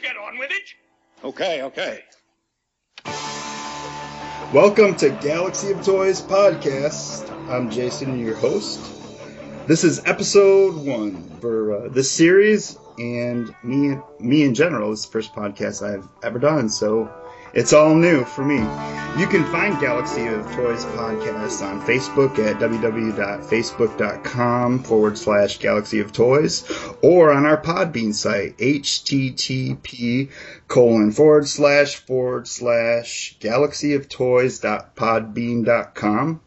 get on with it. Okay, okay. Welcome to Galaxy of Toys podcast. I'm Jason, your host. This is episode one for uh, this series, and me, me in general. This is the first podcast I've ever done, so it's all new for me. You can find Galaxy of Toys podcast on Facebook at www.facebook.com forward slash Galaxy of Toys or on our Podbean site, http colon forward slash forward slash Galaxy of galaxyoftoys.podbean.com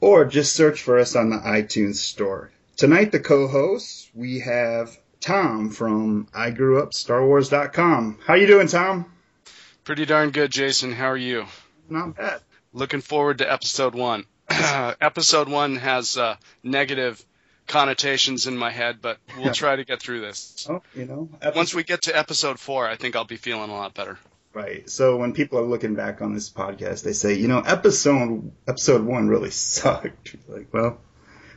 or just search for us on the iTunes store. Tonight, the co-hosts, we have Tom from I Grew Up Star Wars.com. How you doing, Tom? Pretty darn good, Jason. How are you? Not bad. Looking forward to episode one. episode one has uh, negative connotations in my head, but we'll try to get through this. Oh, you know, episode... once we get to episode four, I think I'll be feeling a lot better. Right. So when people are looking back on this podcast, they say, you know, episode episode one really sucked. Like, well,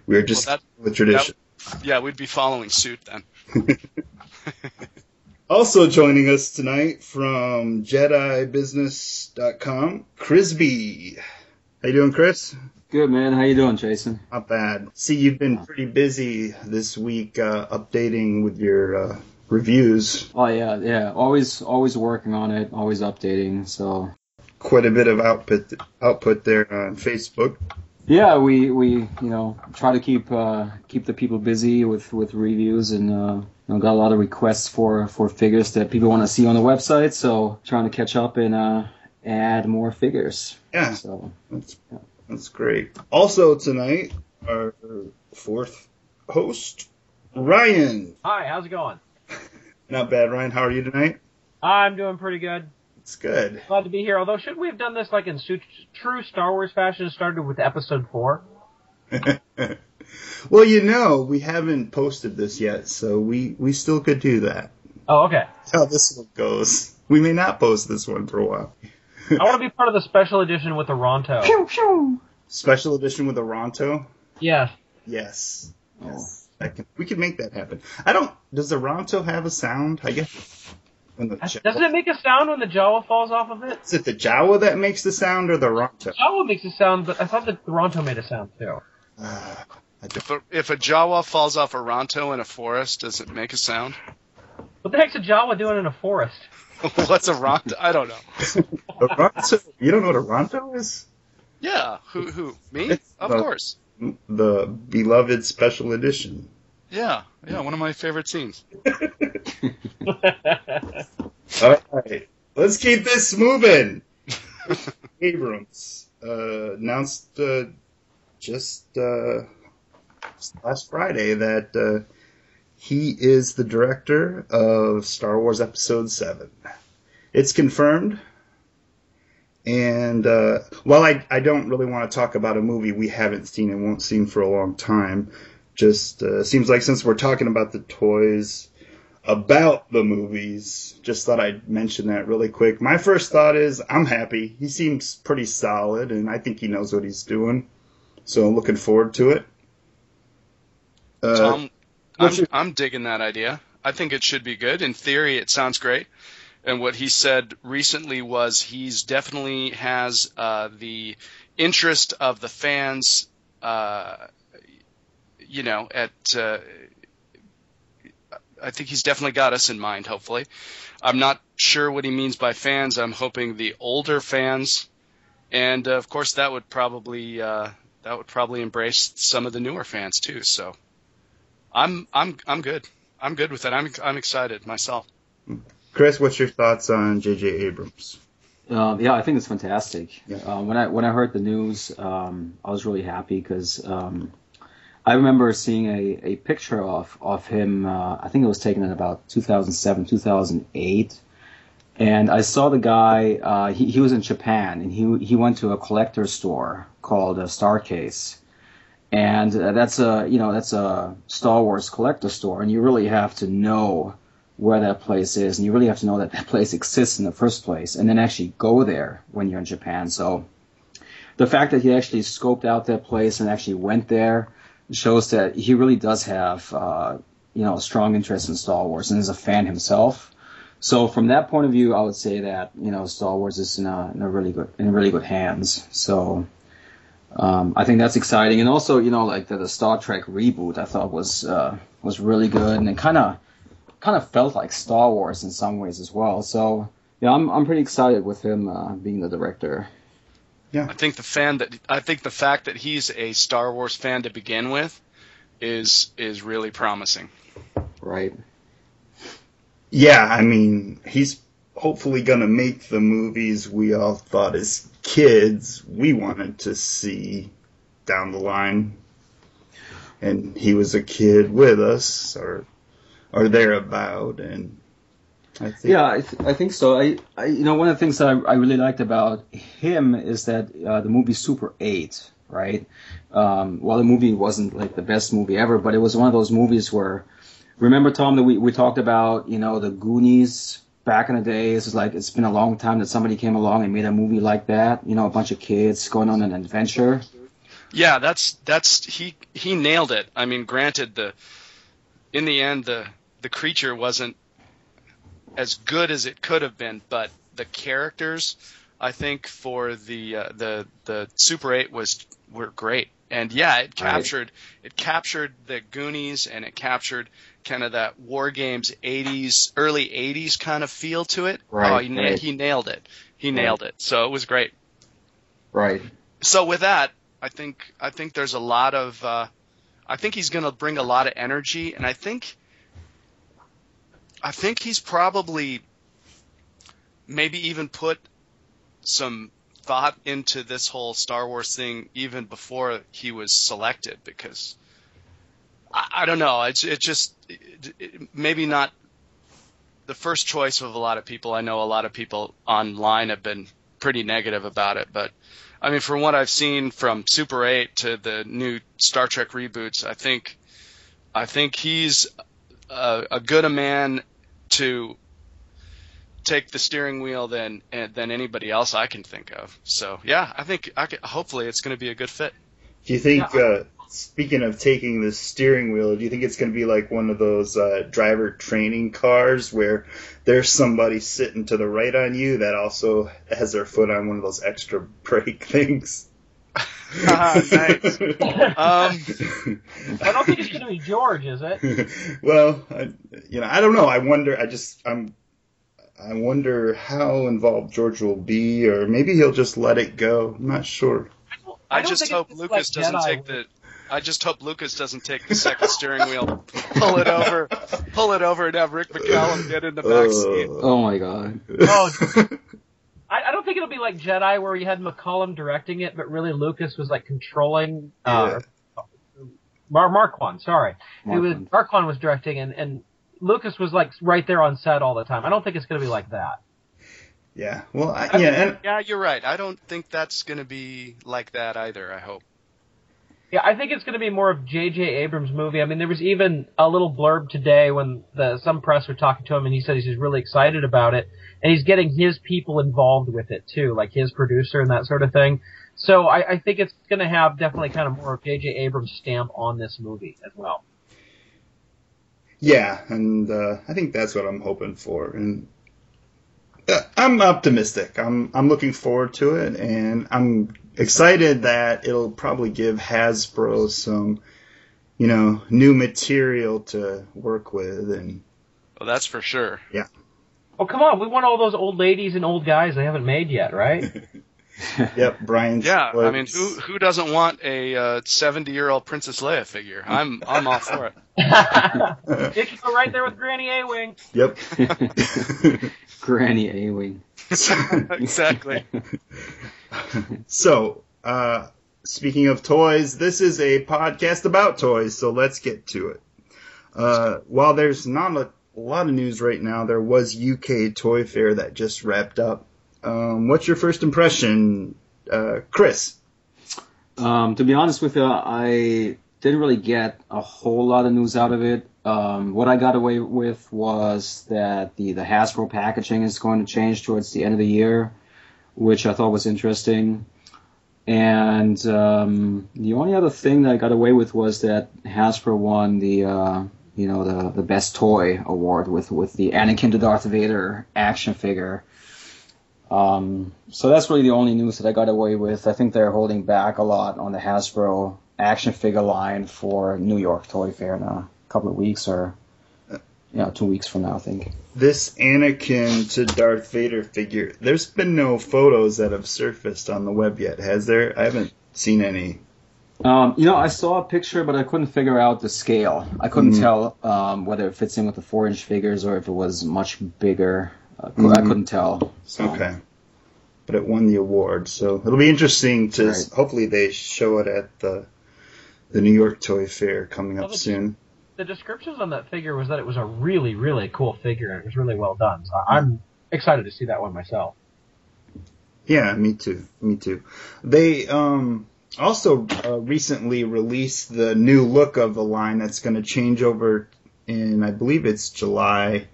we are just well, that, with tradition. That, yeah, we'd be following suit then. Also joining us tonight from JediBusiness.com, Chris B. How you doing, Chris? Good man. How you doing, Jason? Not bad. See, you've been pretty busy this week, uh, updating with your uh, reviews. Oh yeah, yeah. Always, always working on it. Always updating. So quite a bit of output output there on Facebook. Yeah, we we you know try to keep uh, keep the people busy with with reviews and uh, you know, got a lot of requests for for figures that people want to see on the website. So trying to catch up and uh, add more figures. Yeah, so that's yeah. that's great. Also tonight, our fourth host, Ryan. Hi, how's it going? Not bad, Ryan. How are you tonight? I'm doing pretty good. It's good. Glad to be here. Although, should we have done this like in true Star Wars fashion? Started with Episode Four. well, you know, we haven't posted this yet, so we we still could do that. Oh, okay. How this one goes. We may not post this one for a while. I want to be part of the special edition with the Ronto. Pew, pew. Special edition with the Ronto. Yeah. Yes. Yes. Can, we can make that happen. I don't. Does the Ronto have a sound? I guess. Doesn't it make a sound when the Jawa falls off of it? Is it the Jawa that makes the sound or the Ronto? The Jawa makes a sound, but I thought that the Ronto made a sound too. Uh, if, a, if a Jawa falls off a Ronto in a forest, does it make a sound? What the heck's a Jawa doing in a forest? What's a Ronto? I don't know. a Ronto? You don't know what a Ronto is? Yeah. Who? Who? Me? It's of the, course. The beloved special edition. Yeah. Yeah. One of my favorite scenes. All right, let's keep this moving. Abrams uh, announced uh, just uh, last Friday that uh, he is the director of Star Wars Episode Seven. It's confirmed. And uh, while I, I don't really want to talk about a movie we haven't seen and won't see for a long time, just uh, seems like since we're talking about the toys about the movies. Just thought I'd mention that really quick. My first thought is I'm happy. He seems pretty solid, and I think he knows what he's doing. So I'm looking forward to it. Uh, Tom, I'm, your... I'm digging that idea. I think it should be good. In theory, it sounds great. And what he said recently was he's definitely has uh, the interest of the fans, uh, you know, at uh, I think he's definitely got us in mind. Hopefully, I'm not sure what he means by fans. I'm hoping the older fans, and uh, of course that would probably uh, that would probably embrace some of the newer fans too. So, I'm I'm I'm good. I'm good with it. I'm I'm excited myself. Chris, what's your thoughts on J.J. Abrams? Um, yeah, I think it's fantastic. Yeah. Uh, when I when I heard the news, um, I was really happy because um, I remember seeing a, a picture of of him. Uh, I think it was taken in about 2007, 2008, and I saw the guy. Uh, he he was in Japan, and he he went to a collector store called a Starcase, and uh, that's a you know that's a Star Wars collector store, and you really have to know where that place is, and you really have to know that that place exists in the first place, and then actually go there when you're in Japan. So the fact that he actually scoped out that place and actually went there shows that he really does have uh, you know a strong interest in Star Wars and is a fan himself. So from that point of view, I would say that you know Star Wars is in a, in a really good in really good hands. So um, I think that's exciting, and also you know like the, the Star Trek reboot I thought was uh, was really good, and it kind of kind of felt like Star Wars in some ways as well. So yeah, I'm I'm pretty excited with him uh, being the director. Yeah, I think the fan that I think the fact that he's a Star Wars fan to begin with is is really promising. Right. Yeah, I mean, he's hopefully going to make the movies we all thought as kids we wanted to see down the line. And he was a kid with us, or or thereabout, and I think yeah, I, th- I think so. I, I, you know one of the things that I, I really liked about him is that uh, the movie Super Eight, right? Um, well, the movie wasn't like the best movie ever, but it was one of those movies where remember Tom that we, we talked about, you know, the Goonies back in the days. It's like it's been a long time that somebody came along and made a movie like that. You know, a bunch of kids going on an adventure. Yeah, that's that's he he nailed it. I mean, granted the in the end the the creature wasn't as good as it could have been, but the characters I think for the uh, the the Super 8 was were great. And yeah, it captured right. it captured the Goonies and it captured kind of that War Games 80s, early 80s kind of feel to it. Right. Oh, he, right. he nailed it. He right. nailed it. So it was great. Right. So with that, I think I think there's a lot of uh, I think he's going to bring a lot of energy, and I think I think he's probably maybe even put some thought into this whole Star Wars thing even before he was selected because I, I don't know. It's it just it, it, maybe not the first choice of a lot of people. I know a lot of people online have been pretty negative about it, but I mean, from what I've seen from Super 8 to the new Star Trek reboots, I think I think he's a, a good a man to take the steering wheel than than anybody else I can think of. So yeah, I think I could, hopefully it's going to be a good fit. Do you think? Uh, speaking of taking the steering wheel, do you think it's going to be like one of those uh, driver training cars where there's somebody sitting to the right on you that also has their foot on one of those extra brake things? nice. um, I don't think it's going to be George, is it? well, I, you know, I don't know. I wonder. I just, I'm I wonder how involved George will be, or maybe he'll just let it go. I'm not sure. I, I just hope Lucas like doesn't Jedi take the. I just hope Lucas doesn't take the second steering wheel, pull it over, pull it over, and have Rick McCallum get in the back seat. Oh my god. Oh, I, I don't think it'll be like Jedi where you had McCallum directing it, but really Lucas was like controlling. Uh, yeah. Mar- Marquand, sorry, Marquand. Was, Marquand was directing, and and Lucas was like right there on set all the time. I don't think it's going to be like that. Yeah. Well, I, yeah, and, yeah, you're right. I don't think that's going to be like that either. I hope. Yeah, I think it's going to be more of J.J. Abrams' movie. I mean, there was even a little blurb today when the some press were talking to him, and he said he's really excited about it, and he's getting his people involved with it too, like his producer and that sort of thing. So I, I think it's going to have definitely kind of more of J.J. Abrams' stamp on this movie as well. Yeah, and uh, I think that's what I'm hoping for. And uh, I'm optimistic. I'm I'm looking forward to it, and I'm excited that it'll probably give Hasbro some, you know, new material to work with. And well, that's for sure. Yeah. Oh come on, we want all those old ladies and old guys they haven't made yet, right? yep, Brian. Yeah, I mean, who who doesn't want a seventy uh, year old Princess Leia figure? I'm I'm all for it. it can go right there with Granny A Wing. Yep. Granny A Wing. exactly. so, uh, speaking of toys, this is a podcast about toys, so let's get to it. Uh, while there's not a, a lot of news right now, there was UK Toy Fair that just wrapped up. Um, what's your first impression, uh, Chris? Um, to be honest with you, I didn't really get a whole lot of news out of it. Um, what I got away with was that the, the Hasbro packaging is going to change towards the end of the year, which I thought was interesting. And um, the only other thing that I got away with was that Hasbro won the uh, you know, the the best toy award with with the Anakin to Darth Vader action figure. Um, so that's really the only news that I got away with. I think they're holding back a lot on the Hasbro action figure line for New York Toy Fair in a couple of weeks or you know, two weeks from now, I think. This Anakin to Darth Vader figure, there's been no photos that have surfaced on the web yet, has there? I haven't seen any. Um, you know, I saw a picture, but I couldn't figure out the scale. I couldn't mm. tell um, whether it fits in with the four-inch figures or if it was much bigger. Uh, mm. I couldn't tell. So. Okay, but it won the award, so it'll be interesting to. Right. Hopefully, they show it at the the New York Toy Fair coming up well, soon. The descriptions on that figure was that it was a really, really cool figure and it was really well done. So I'm excited to see that one myself. Yeah, me too. Me too. They um also uh, recently released the new look of the line that's going to change over in I believe it's July.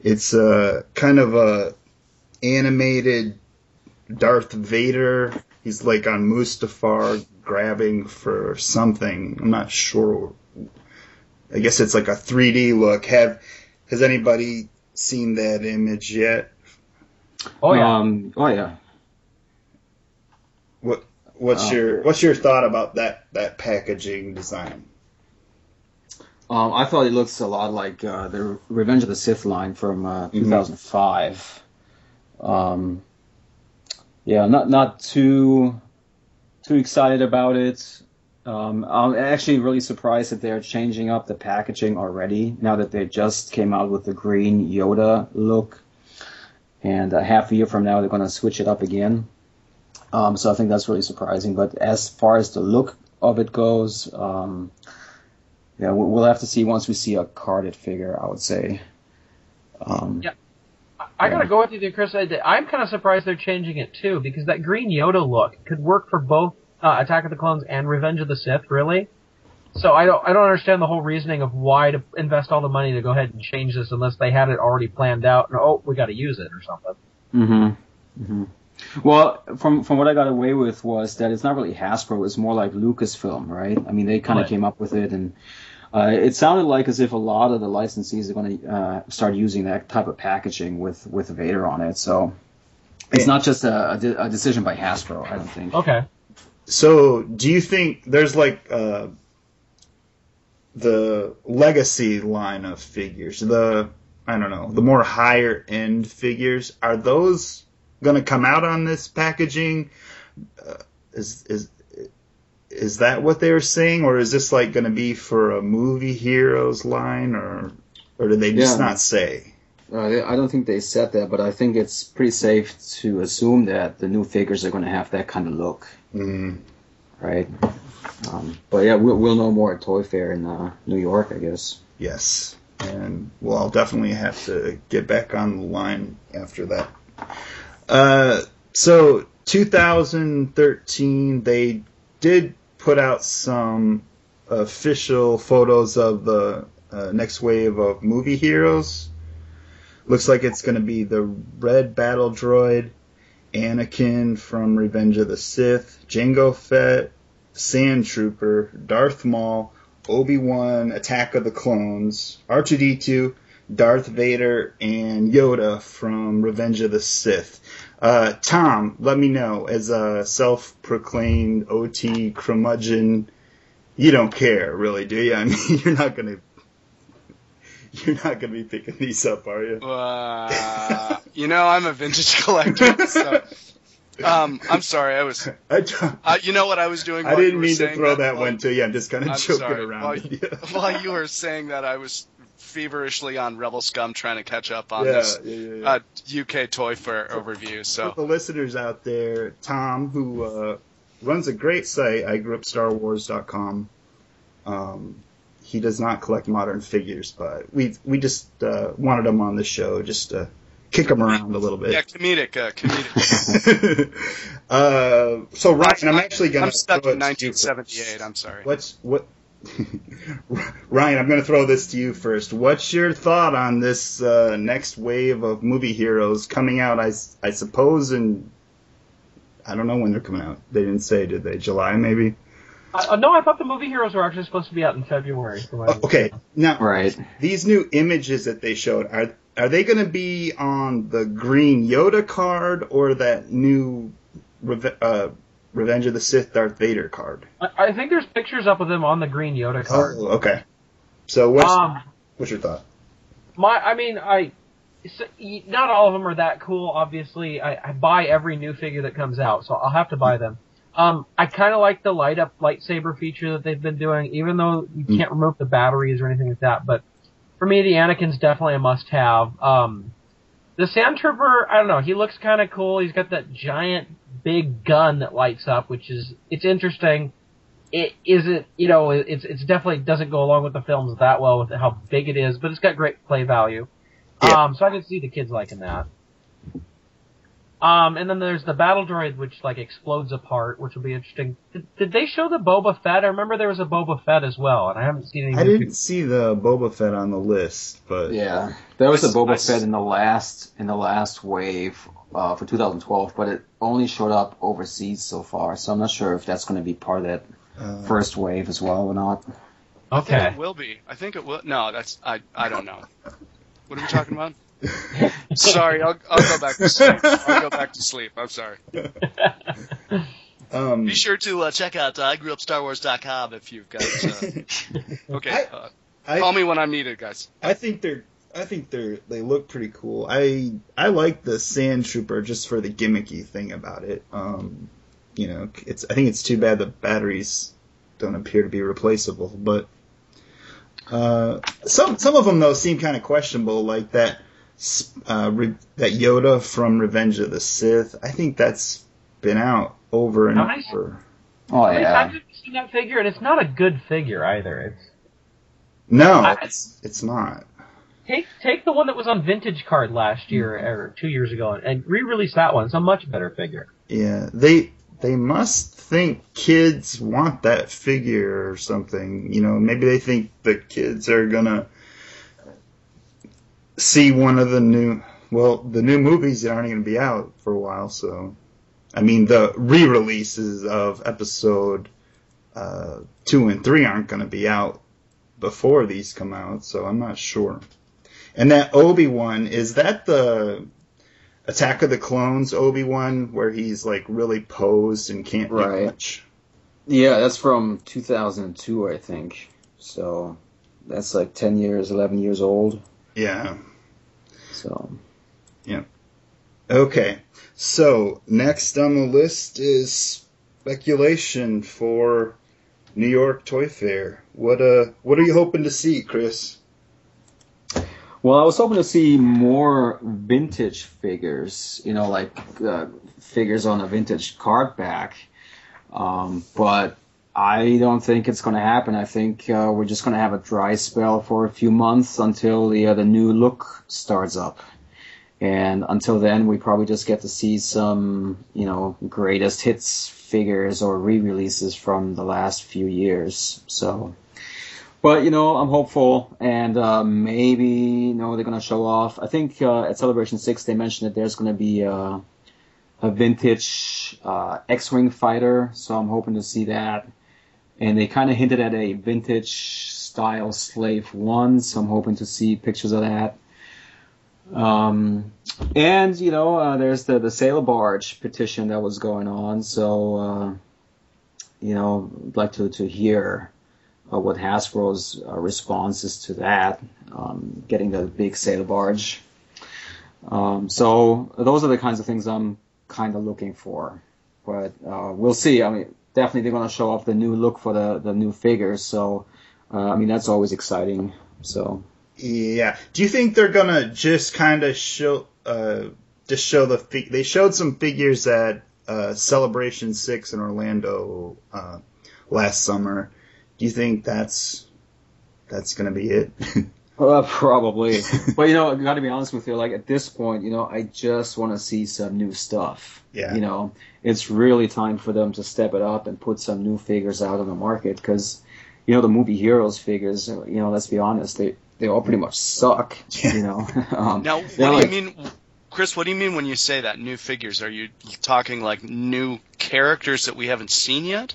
It's a uh, kind of a animated Darth Vader. He's like on Mustafar grabbing for something. I'm not sure. I guess it's like a 3D look. Have has anybody seen that image yet? Oh yeah. Um, oh yeah. What What's uh, your What's your thought about that that packaging design? Um, I thought it looks a lot like uh, the Revenge of the Sith line from uh, 2005. Mm-hmm. Um, yeah, not not too too excited about it. Um, I'm actually really surprised that they're changing up the packaging already. Now that they just came out with the green Yoda look, and uh, half a year from now they're going to switch it up again. Um, so I think that's really surprising. But as far as the look of it goes, um, yeah, we'll have to see once we see a carded figure. I would say. Um, yeah, I gotta go with you there, Chris. I'm kind of surprised they're changing it too, because that green Yoda look could work for both uh, Attack of the Clones and Revenge of the Sith, really. So I don't I don't understand the whole reasoning of why to invest all the money to go ahead and change this unless they had it already planned out and oh we got to use it or something. Mm-hmm. Mm-hmm. Well, from from what I got away with was that it's not really Hasbro; it's more like Lucasfilm, right? I mean, they kind of right. came up with it, and uh, it sounded like as if a lot of the licensees are going to uh, start using that type of packaging with with Vader on it. So it's not just a, a, de- a decision by Hasbro, I don't think. Okay. So, do you think there's like uh, the legacy line of figures, the I don't know, the more higher end figures, are those going to come out on this packaging? Uh, is is is that what they were saying, or is this like going to be for a movie heroes line, or or did they just yeah. not say? Uh, I don't think they said that, but I think it's pretty safe to assume that the new figures are going to have that kind of look, mm. right? Um, but yeah, we'll, we'll know more at Toy Fair in uh, New York, I guess. Yes, and well, I'll definitely have to get back on the line after that. Uh, so 2013, they did put out some official photos of the uh, next wave of movie heroes. Looks like it's going to be the Red Battle Droid, Anakin from Revenge of the Sith, Jango Fett, Sand Trooper, Darth Maul, Obi Wan, Attack of the Clones, R2D2, Darth Vader, and Yoda from Revenge of the Sith. Uh, Tom, let me know, as a self-proclaimed OT curmudgeon, you don't care, really, do you? I mean, you're not gonna, you're not gonna be picking these up, are you? Uh, you know, I'm a vintage collector, so. Um, I'm sorry, I was. I, uh, you know what I was doing? I didn't mean to throw that, that one to you. I'm just kind of joking sorry. around. While, while you were saying that, I was feverishly on Rebel Scum trying to catch up on yeah, this yeah, yeah, uh, UK Toy Fair overview. So For the listeners out there, Tom, who uh, runs a great site, I grew up StarWars.com. Um, he does not collect modern figures, but we we just uh, wanted him on the show just to kick him around a little bit. Yeah, comedic, uh, comedic. uh, so Ryan, I'm actually going to. I'm stuck in 1978. I'm sorry. What's what? Ryan, I'm going to throw this to you first. What's your thought on this uh, next wave of movie heroes coming out? I, I suppose and I don't know when they're coming out. They didn't say, did they? July maybe. Uh, no, I thought the movie heroes were actually supposed to be out in February. Uh, okay, now right. These new images that they showed are are they going to be on the green Yoda card or that new uh, Revenge of the Sith Darth Vader card? I, I, think there's pictures up of them on the green Yoda card. Oh, okay. So what's um, what's your thought? My, I mean, I not all of them are that cool. Obviously, I, I buy every new figure that comes out, so I'll have to buy them. Um, I kind of like the light up lightsaber feature that they've been doing, even though you hmm. can't remove the batteries or anything like that. But for me, the Anakin's definitely a must have. Um, the Sand Trooper, I don't know, he looks kind of cool. He's got that giant big gun that lights up, which is it's interesting. It isn't, you know, it's it's definitely doesn't go along with the films that well with how big it is, but it's got great play value. Yeah. Um, so I can see the kids liking that. Um, and then there's the battle droid, which like explodes apart, which will be interesting. Did, did, they show the Boba Fett? I remember there was a Boba Fett as well, and I haven't seen any. I didn't see the Boba Fett on the list, but yeah, there was a Boba I, Fett in the last in the last wave uh, for 2012, but it only showed up overseas so far, so I'm not sure if that's going to be part of that uh, first wave as well or not. Okay, it will be. I think it will. No, that's I. I don't know. What are we talking about? sorry, I'll, I'll go back to sleep. I'll go back to sleep. I'm sorry. Um, Be sure to uh, check out uh, igrewupstarwars.com if you've got. Uh, okay, I, uh, I, call me when I'm needed, guys. I think they're. I think they're. They look pretty cool. I I like the Sand Trooper just for the gimmicky thing about it. Um, you know, it's. I think it's too bad the batteries don't appear to be replaceable, but. Uh, some some of them though seem kind of questionable, like that uh, re- that Yoda from Revenge of the Sith. I think that's been out over and nice. over. Oh yeah. I've seen that figure, and it's not a good figure either. It's no, I, it's it's not. Take take the one that was on Vintage Card last year mm-hmm. or two years ago, and re-release that one. It's a much better figure. Yeah, they they must think kids want that figure or something. You know, maybe they think the kids are gonna see one of the new well the new movies that aren't going to be out for a while so. I mean the re-releases of episode uh, two and three aren't going to be out before these come out so i'm not sure. And that obi-wan is that the attack of the clones obi-wan where he's like really posed and can't right. do much? Yeah that's from 2002 i think. So that's like 10 years 11 years old yeah. So. Yeah. Okay. So next on the list is speculation for New York Toy Fair. What uh what are you hoping to see, Chris? Well, I was hoping to see more vintage figures, you know, like uh, figures on a vintage card back. Um, but I don't think it's going to happen. I think uh, we're just going to have a dry spell for a few months until the uh, the new look starts up, and until then, we probably just get to see some you know greatest hits figures or re-releases from the last few years. So, but you know, I'm hopeful, and uh, maybe you know they're going to show off. I think uh, at Celebration Six they mentioned that there's going to be uh, a vintage uh, X-wing fighter, so I'm hoping to see that and they kind of hinted at a vintage style Slave One, so I'm hoping to see pictures of that. Um, and you know, uh, there's the the sail barge petition that was going on, so uh, you know, I'd like to to hear uh, what Hasbro's uh, response is to that, um, getting the big sail barge. Um, so those are the kinds of things I'm kind of looking for, but uh, we'll see. I mean, definitely they're going to show off the new look for the the new figures. So uh, I mean that's always exciting. So yeah, do you think they're going to just kind of show uh, just show the fi- they showed some figures at uh, Celebration Six in Orlando uh, last summer? Do you think that's that's going to be it? Uh, probably. but you know, I got to be honest with you. Like at this point, you know, I just want to see some new stuff. Yeah. You know, it's really time for them to step it up and put some new figures out on the market because, you know, the movie heroes figures. You know, let's be honest, they they all pretty much suck. Yeah. You know. um, now, what do like, you mean? Chris, what do you mean when you say that new figures? Are you talking like new characters that we haven't seen yet?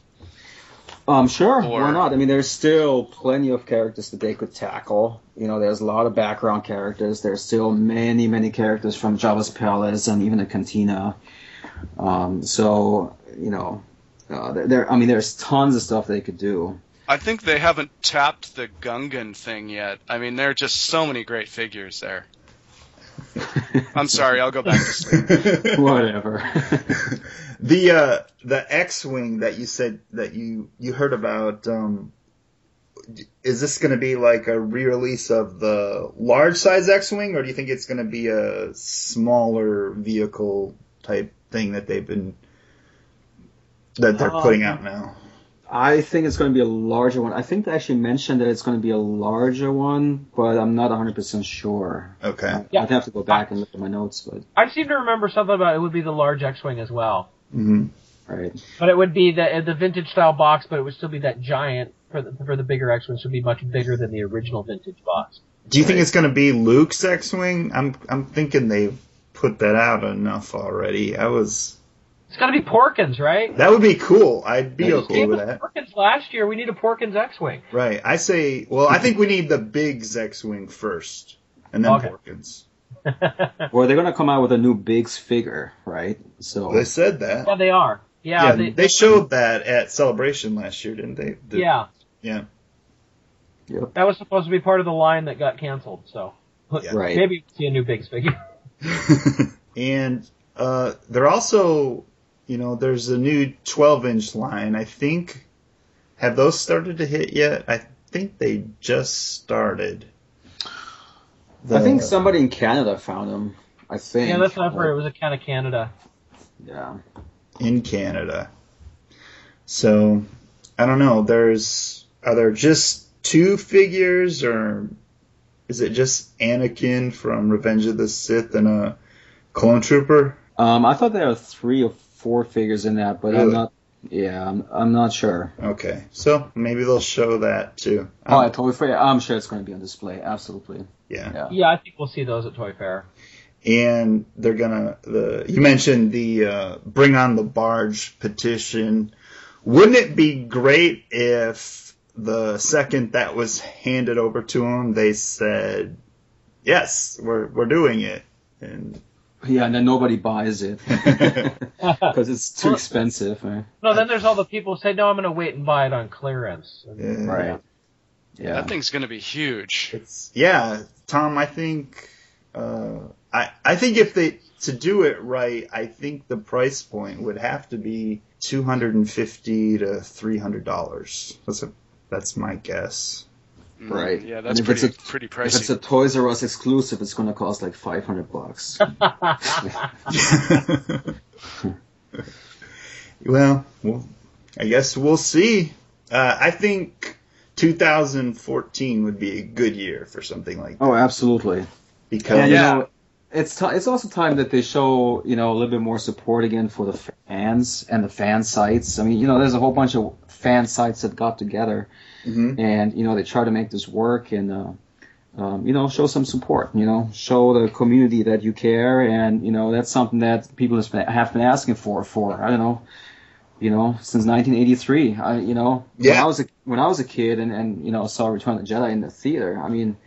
Um, sure, or... why not? I mean, there's still plenty of characters that they could tackle. You know, there's a lot of background characters. There's still many, many characters from Jabba's Palace and even the Cantina. Um, so, you know, uh, there. I mean, there's tons of stuff they could do. I think they haven't tapped the Gungan thing yet. I mean, there are just so many great figures there. I'm sorry, I'll go back to sleep. Whatever. the uh, the X-wing that you said that you you heard about. Um, is this going to be like a re-release of the large size X-wing, or do you think it's going to be a smaller vehicle type thing that they've been that they're um, putting out now? I think it's going to be a larger one. I think they actually mentioned that it's going to be a larger one, but I'm not 100% sure. Okay. Yeah. I'd have to go back and look at my notes, but I seem to remember something about it would be the large X-wing as well. Mm-hmm. Right. But it would be the the vintage style box, but it would still be that giant for the for the bigger X-wing, would be much bigger than the original vintage box. Do you right. think it's going to be Luke's X-wing? I'm I'm thinking they've put that out enough already. I was it's got to be Porkins, right? That would be cool. I'd be okay with that. Porkins last year. We need a Porkins X-wing. Right. I say. Well, I think we need the big X-wing first, and then okay. Porkins. well, they're gonna come out with a new Biggs figure, right? So they said that. Yeah, they are. Yeah, yeah they, they, showed that at Celebration last year, didn't they? The, yeah. Yeah. Yep. That was supposed to be part of the line that got canceled. So yeah. right. maybe see a new Biggs figure. and uh, they're also you know, there's a new 12 inch line. I think, have those started to hit yet? I think they just started. The, I think somebody in Canada found them. I think. Yeah, that's what I've. It was a kind of Canada. Yeah. In Canada. So, I don't know. There's, are there just two figures or is it just Anakin from Revenge of the Sith and a clone trooper? Um, I thought there were three or four figures in that, but really? I'm not. Yeah, I'm, I'm not sure. Okay, so maybe they'll show that too. Oh, um, at Toy Fair, I'm sure it's going to be on display. Absolutely. Yeah. yeah. Yeah, I think we'll see those at Toy Fair. And they're gonna the you mentioned the uh, bring on the barge petition. Wouldn't it be great if the second that was handed over to them, they said, "Yes, we're we're doing it," and yeah, and then nobody buys it because it's too well, expensive. Right? No, then there's all the people who say, "No, I'm going to wait and buy it on clearance." Yeah. Right. Yeah. That thing's going to be huge. It's yeah, Tom. I think uh, I I think if they to do it right, I think the price point would have to be two hundred and fifty to three hundred dollars. That's a that's my guess. Mm, right. Yeah, that's pretty, a, pretty pricey. If it's a Toys R Us exclusive, it's going to cost like 500 bucks. well, well, I guess we'll see. Uh, I think 2014 would be a good year for something like that. Oh, absolutely. Because and, yeah. Know, it's t- it's also time that they show you know a little bit more support again for the fans and the fan sites. I mean, you know, there's a whole bunch of fan sites that got together mm-hmm. and you know they try to make this work and uh, um, you know show some support. You know, show the community that you care, and you know that's something that people have been, have been asking for for I don't know. You know, since 1983, I, you know, yeah. when I was a when I was a kid and, and you know saw Return of the Jedi in the theater, I mean,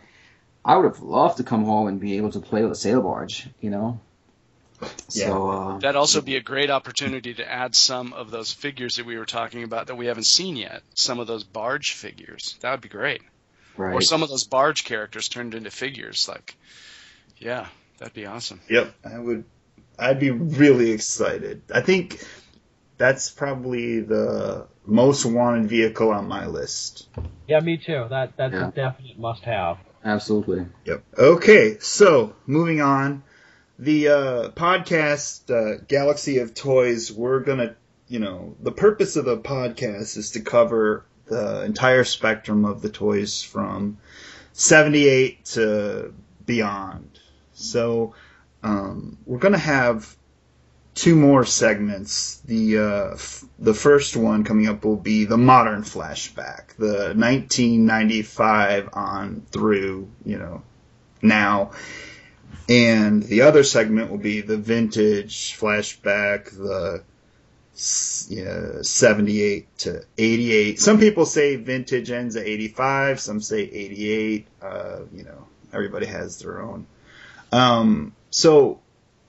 I would have loved to come home and be able to play with a sail barge, you know. Yeah. So, uh, That'd also be a great opportunity to add some of those figures that we were talking about that we haven't seen yet. Some of those barge figures. That would be great. Right. Or some of those barge characters turned into figures. Like, yeah, that'd be awesome. Yep, I would. I'd be really excited. I think that's probably the most wanted vehicle on my list. Yeah, me too. That that's yeah. a definite must-have. Absolutely. Yep. Okay, so moving on the uh, podcast uh, Galaxy of Toys, we're gonna, you know, the purpose of the podcast is to cover the entire spectrum of the toys from 78 to beyond. So um, we're gonna have two more segments. The uh, f- the first one coming up will be the modern flashback, the 1995 on through, you know, now and the other segment will be the vintage flashback, the yeah, 78 to 88. Some people say vintage ends at 85. Some say 88. Uh, you know, everybody has their own. Um, so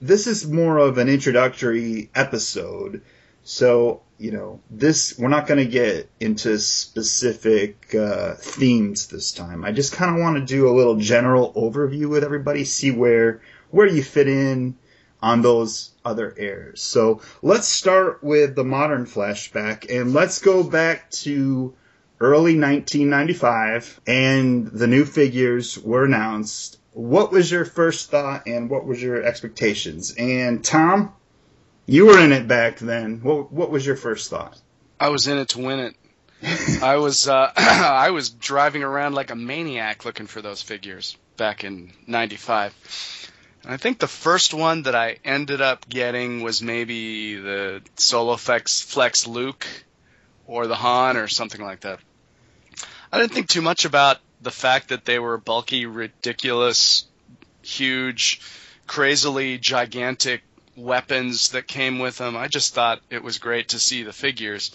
this is more of an introductory episode. So, you know, this, we're not going to get into specific, uh, themes this time. I just kind of want to do a little general overview with everybody, see where, where you fit in on those other eras. So let's start with the modern flashback and let's go back to early 1995 and the new figures were announced. What was your first thought and what was your expectations? And Tom, you were in it back then. What what was your first thought? I was in it to win it. I was uh, I was driving around like a maniac looking for those figures back in '95. I think the first one that I ended up getting was maybe the Solo Flex, Flex Luke or the Han or something like that. I didn't think too much about the fact that they were bulky, ridiculous, huge, crazily gigantic weapons that came with them. I just thought it was great to see the figures.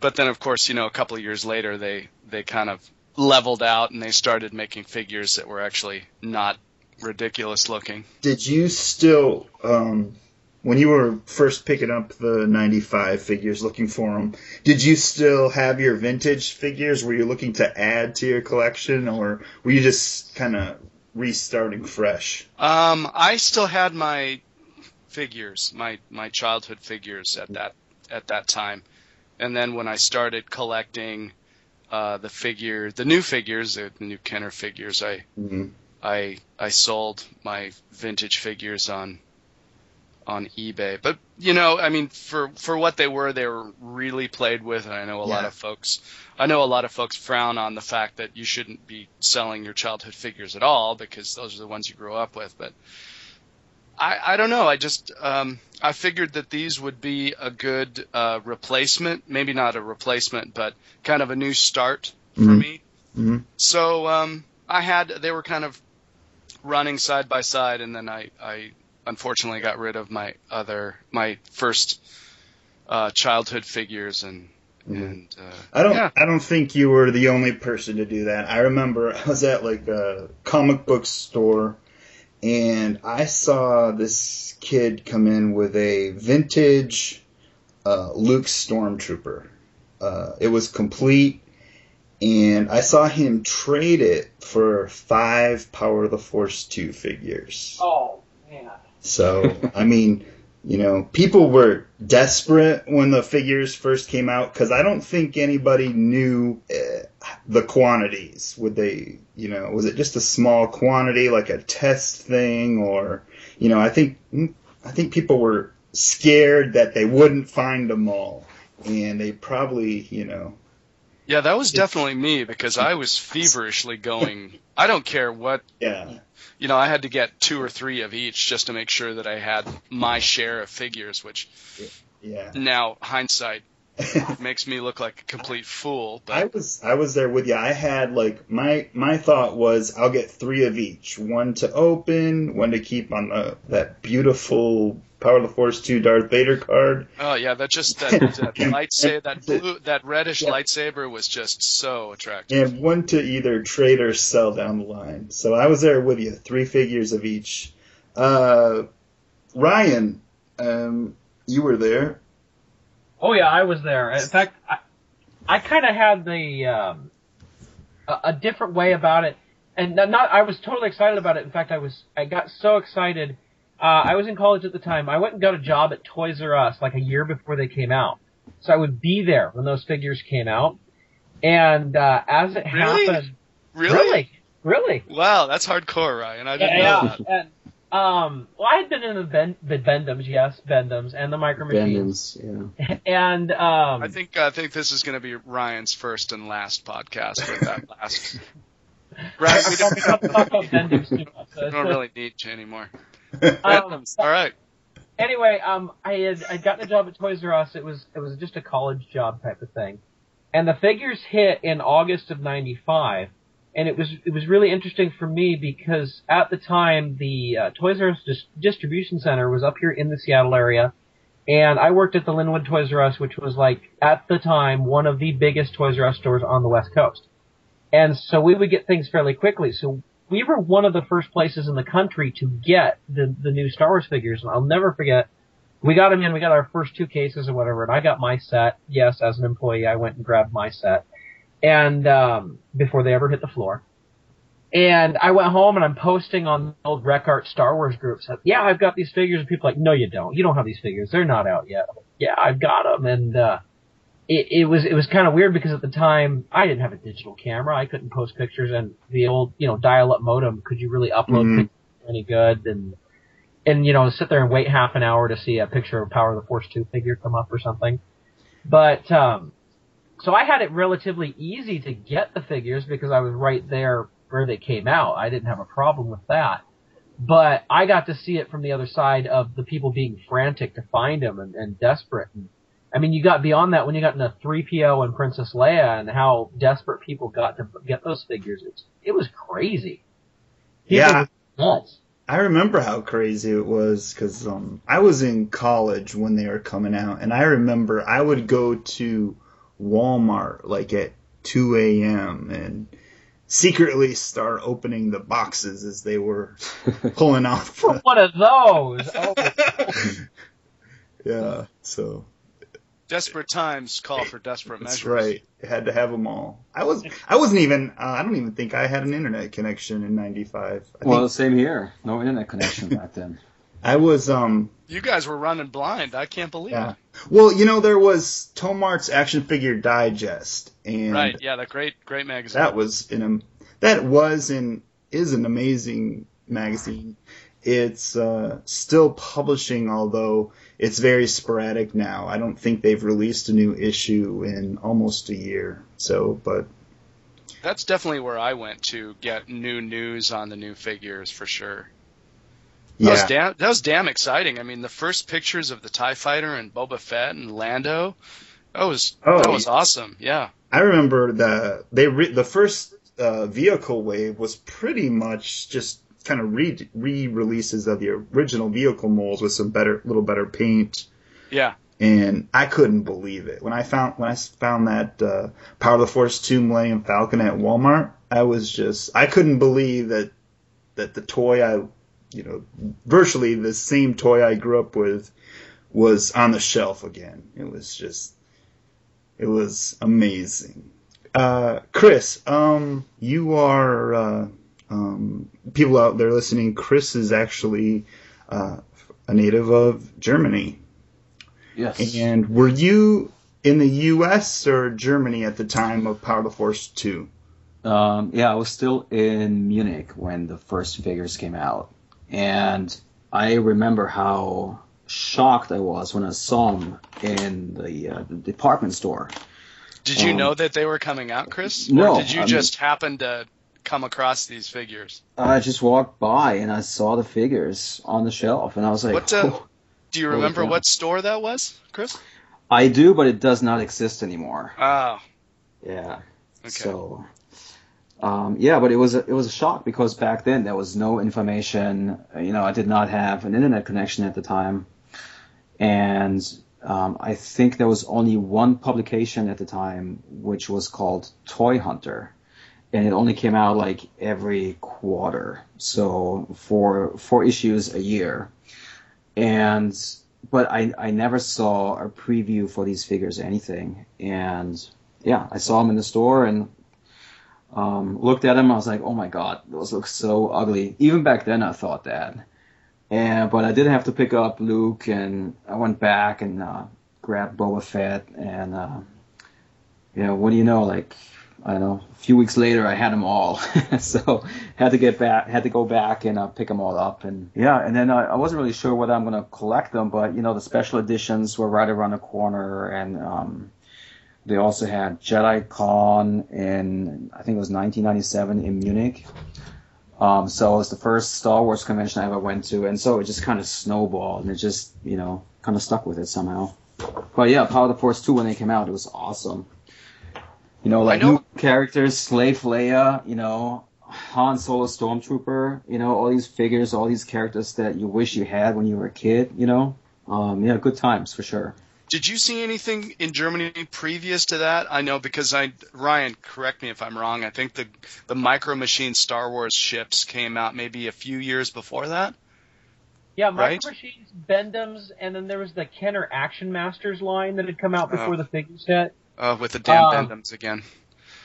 But then, of course, you know, a couple of years later, they they kind of leveled out and they started making figures that were actually not ridiculous looking. Did you still, um, when you were first picking up the 95 figures looking for them, did you still have your vintage figures? Were you looking to add to your collection or were you just kind of restarting fresh? Um, I still had my figures, my, my childhood figures at that, at that time. And then when I started collecting, uh, the figure, the new figures, the new Kenner figures, I, mm-hmm. I I sold my vintage figures on on eBay. But you know, I mean, for for what they were, they were really played with. And I know a yeah. lot of folks, I know a lot of folks frown on the fact that you shouldn't be selling your childhood figures at all because those are the ones you grew up with. But I I don't know. I just um, I figured that these would be a good uh, replacement. Maybe not a replacement, but kind of a new start for mm-hmm. me. Mm-hmm. So um, I had they were kind of running side by side, and then I, I unfortunately got rid of my other my first uh, childhood figures and mm-hmm. and uh, I don't yeah. I don't think you were the only person to do that. I remember I was at like a comic book store and I saw this kid come in with a vintage uh, Luke Stormtrooper. Uh, it was complete and I saw him trade it for five Power of the Force 2 figures. Oh, man. So, I mean, you know, people were desperate when the figures first came out because I don't think anybody knew uh, the quantities. Would they, you know, was it just a small quantity, like a test thing, or, you know, I think I think people were scared that they wouldn't find them all, and they probably, you know, yeah, that was definitely me because I was feverishly going. I don't care what. Yeah. You know, I had to get two or three of each just to make sure that I had my share of figures, which. Yeah. Now hindsight makes me look like a complete fool. But. I was I was there with you. I had like my my thought was I'll get three of each, one to open, one to keep on the that beautiful Power of the Force 2 Darth Vader card. Oh yeah, that just that, that lightsaber, that blue, that reddish yeah. lightsaber was just so attractive. And one to either trade or sell down the line. So I was there with you, three figures of each. Uh, Ryan, um, you were there. Oh yeah, I was there. In fact, I, I kind of had the um, a, a different way about it, and not. I was totally excited about it. In fact, I was. I got so excited uh, I was in college at the time. I went and got a job at Toys R Us like a year before they came out. So I would be there when those figures came out. And uh, as it really? happened, really, really, really, wow, that's hardcore, Ryan. I didn't yeah, know yeah. And, um, well, I had been in the, ben- the Bend-Ems, yes, Bend-Ems, and the Micro Machines. yeah. And um, I think I think this is going to be Ryan's first and last podcast with that last. right, we don't, talk about Bend-Ems too much. So don't really need to anymore. Um, all right. Anyway, um, I had I got the job at Toys R Us. It was it was just a college job type of thing, and the figures hit in August of '95, and it was it was really interesting for me because at the time the uh, Toys R Us dis- distribution center was up here in the Seattle area, And I worked at the Lynnwood Toys R Us, which was like, at the time, one of the biggest Toys R Us stores on the West Coast. And so we would get things fairly quickly. So we were one of the first places in the country to get the, the new Star Wars figures. And I'll never forget, we got them in, we got our first two cases or whatever, and I got my set. Yes, as an employee, I went and grabbed my set. And, um, before they ever hit the floor. And I went home and I'm posting on the old Rec Art Star Wars groups. Yeah, I've got these figures. And people are like, no, you don't. You don't have these figures. They're not out yet. Like, yeah, I've got them. And, uh, it, it was, it was kind of weird because at the time I didn't have a digital camera. I couldn't post pictures and the old, you know, dial up modem. Could you really upload mm-hmm. pictures any good? And, and, you know, sit there and wait half an hour to see a picture of Power of the Force 2 figure come up or something. But, um, so I had it relatively easy to get the figures because I was right there where they came out. I didn't have a problem with that. But I got to see it from the other side of the people being frantic to find them and, and desperate. And, I mean, you got beyond that when you got into 3PO and Princess Leia and how desperate people got to get those figures. It's, it was crazy. People yeah. nuts. I remember how crazy it was because um, I was in college when they were coming out, and I remember I would go to Walmart like at 2 a.m. and secretly start opening the boxes as they were pulling off. The... One of those. Oh. yeah. So. Desperate times call for desperate That's measures. right. had to have them all. I was. I wasn't even. Uh, I don't even think I had an internet connection in '95. Well, think, same here. No internet connection back then. I was. Um. You guys were running blind. I can't believe yeah. it. Well, you know, there was Tomart's Action Figure Digest, and right, yeah, that great, great magazine. That was in a that was and is an amazing magazine. It's uh, still publishing, although it's very sporadic now. I don't think they've released a new issue in almost a year. So, but that's definitely where I went to get new news on the new figures for sure. Yeah. That was damn, that was damn exciting. I mean, the first pictures of the Tie Fighter and Boba Fett and Lando, that was oh, that was awesome. Yeah. I remember the they re, the first uh, vehicle wave was pretty much just kind of re re-releases of the original vehicle molds with some better, little better paint. Yeah. And I couldn't believe it when I found when I found that uh, Power of the Force two Millennium Falcon at Walmart. I was just I couldn't believe that that the toy I you know virtually the same toy I grew up with was on the shelf again. It was just it was amazing. Uh, Chris, um, you are uh, um, people out there listening. Chris is actually uh, a native of Germany. Yes. And were you in the U.S. or Germany at the time of Power of the Force Two? Um, yeah, I was still in Munich when the first figures came out, and I remember how shocked I was when I saw them in the, uh, the department store. Did you um, know that they were coming out, Chris? No. Or did you I just mean, happen to come across these figures? I just walked by and I saw the figures on the shelf, and I was like, what, uh, oh, Do you remember what store that was, Chris? I do, but it does not exist anymore. Oh. Yeah. Okay. So. Um, yeah, but it was a, it was a shock because back then there was no information. You know, I did not have an internet connection at the time, and um, I think there was only one publication at the time, which was called Toy Hunter, and it only came out like every quarter, so for four issues a year. And but I I never saw a preview for these figures or anything, and yeah, I saw them in the store and um, looked at them. I was like, oh my god, those look so ugly. Even back then, I thought that. And but I did have to pick up Luke, and I went back and uh, grabbed Boba Fett, and uh, you know, what do you know? Like I don't know. A few weeks later, I had them all, so had to get back, had to go back and uh, pick them all up, and yeah. And then I, I wasn't really sure whether I'm going to collect them, but you know, the special editions were right around the corner, and um, they also had Jedi Con in I think it was 1997 in Munich. Um, so it was the first Star Wars convention I ever went to, and so it just kind of snowballed, and it just, you know, kind of stuck with it somehow. But yeah, Power of the Force 2 when they came out, it was awesome. You know, like know. new characters, Slave Leia, you know, Han Solo Stormtrooper, you know, all these figures, all these characters that you wish you had when you were a kid, you know. um, yeah, good times for sure. Did you see anything in Germany previous to that? I know because I Ryan, correct me if I'm wrong. I think the the Micro Machine Star Wars ships came out maybe a few years before that. Yeah, Micro right? Machines, Bend-Ems, and then there was the Kenner Action Masters line that had come out before oh. the figure set. Oh, with the damn um, Bend-Ems again.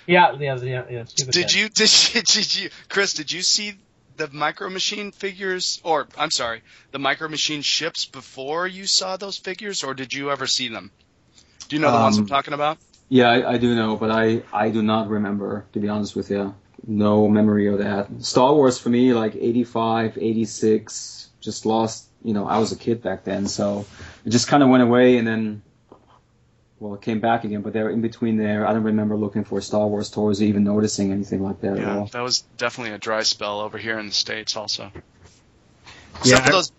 Yeah, yeah, yeah. yeah did you did you, did you Chris? Did you see the Micro Machine figures, or I'm sorry, the Micro Machine ships before you saw those figures, or did you ever see them? Do you know the um, ones I'm um, talking about? Yeah, I, I, do know, but I I do not remember to be honest with you. No memory of that. Star Wars for me, like 85, 86, just lost. You know, I was a kid back then, so it just kind of went away, and then well, it came back again, but they were in between there. I don't remember looking for Star Wars toys or even noticing anything like that at all. yeah, that was definitely a dry spell over here in the states, also. Except yeah, for those,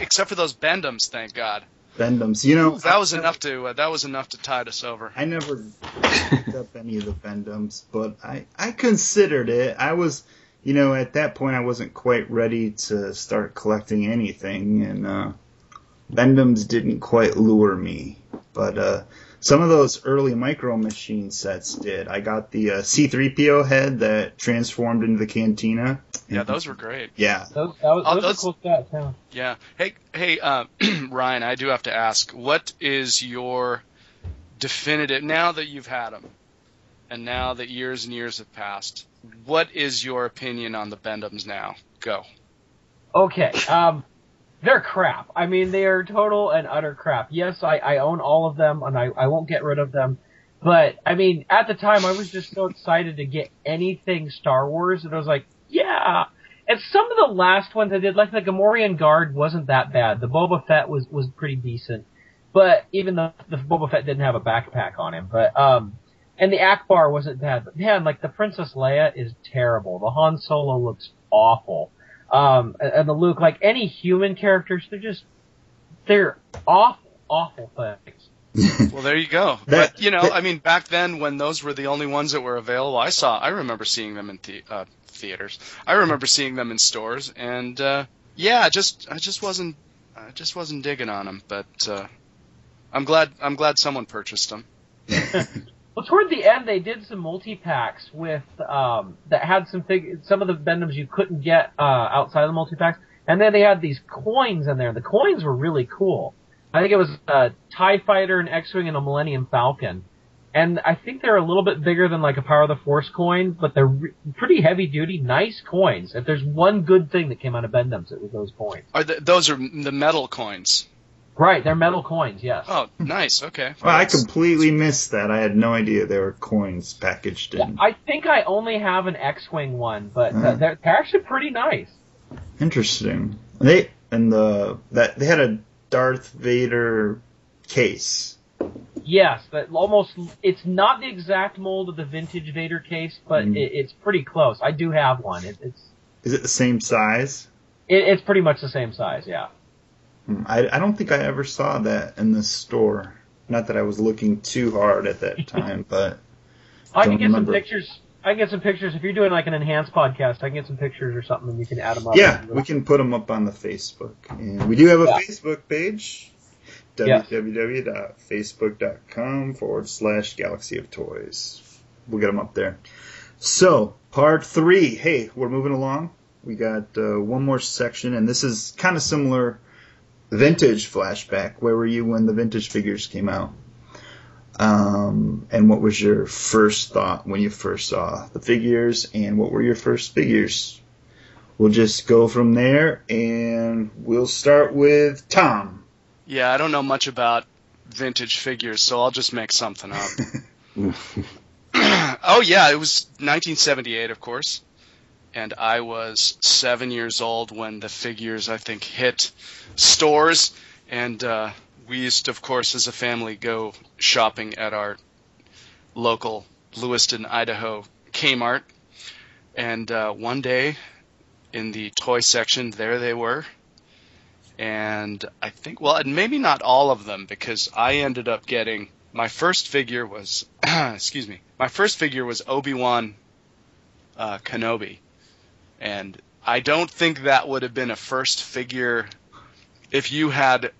except for those Bend-Ems, thank God. Bend-Ems, you know. That was I, enough to uh, that was enough to tide us over. I never picked up any of the Bend-Ems, but I I considered it. I was, you know, at that point I wasn't quite ready to start collecting anything, and uh, Bend-Ems didn't quite lure me. But uh, some of those early micro machine sets did. I got the uh, C3PO head that transformed into the cantina. Yeah, those were great. Yeah, those, that was, those, those cool sets. Yeah. Yeah. Hey, hey, uh, Ryan, I do have to ask, what is your definitive now that you've had them, and now that years and years have passed? What is your opinion on the Bend-Ems now? Go. Okay. Um, they're crap. I mean, they are total and utter crap. Yes, I, I own all of them and I, I won't get rid of them. But, I mean, at the time I was just so excited to get anything Star Wars and I was like, yeah. And some of the last ones I did, like the Gamorrean Guard wasn't that bad. The Boba Fett was, was pretty decent. But even though the Boba Fett didn't have a backpack on him, but, um, and the Ackbar wasn't bad, but man, like the Princess Leia is terrible. The Han Solo looks awful. Um, and the Luke, like any human characters, they're just, they're awful, awful things. well, there you go. That, but you know, that, I mean, back then when those were the only ones that were available, I saw, I remember seeing them in the, uh, theaters. I remember seeing them in stores, and uh, yeah, just I just wasn't, I just wasn't digging on them. But uh, I'm glad, I'm glad someone purchased them. Well, toward the end, they did some multi packs with um, that had some fig- some of the Bend-Ems you couldn't get uh, outside of the multi packs, and then they had these coins in there. The coins were really cool. I think it was a Tie Fighter, an X-wing, and a Millennium Falcon. And I think they're a little bit bigger than like a Power of the Force coin, but they're re- pretty heavy duty, nice coins. If there's one good thing that came out of Bend-Ems, it was those coins. Are the, those are the metal coins? Right, they're metal coins. Yes. Oh, nice. Okay. Well, I completely missed that. I had no idea there were coins packaged in. Yeah, I think I only have an X-wing one, but uh, they're, they're actually pretty nice. Interesting. They and the that they had a Darth Vader case. Yes, but almost it's not the exact mold of the vintage Vader case, but mm. it, it's pretty close. I do have one. It, it's. Is it the same size? It, it's pretty much the same size. Yeah. Hmm, I, I don't think I ever saw that in the store. Not that I was looking too hard at that time, but I can get remember. some pictures. I can get some pictures if you're doing like an enhanced podcast. I can get some pictures or something, and you can add them up. Yeah, we can put them up on the Facebook, and we do have a yeah. Facebook page. www.facebook.com forward slash Galaxy of Toys. We'll get them up there. So, part three. Hey, we're moving along. We got uh, one more section, and this is kind of similar vintage flashback. Where were you when the vintage figures came out? Um, and what was your first thought when you first saw the figures, and what were your first figures? We'll just go from there, and we'll start with Tom. Yeah, I don't know much about vintage figures, so I'll just make something up. oh yeah, it was 1978, of course and I was seven years old when the figures I think hit stores, and uh, we used to, of course, as a family, go shopping at our local Lewiston, Idaho Kmart. And uh, one day, in the toy section, there they were. And I think, well, and maybe not all of them, because I ended up getting my first figure was, excuse me, my first figure was Obi Wan uh, Kenobi, and I don't think that would have been a first figure if you had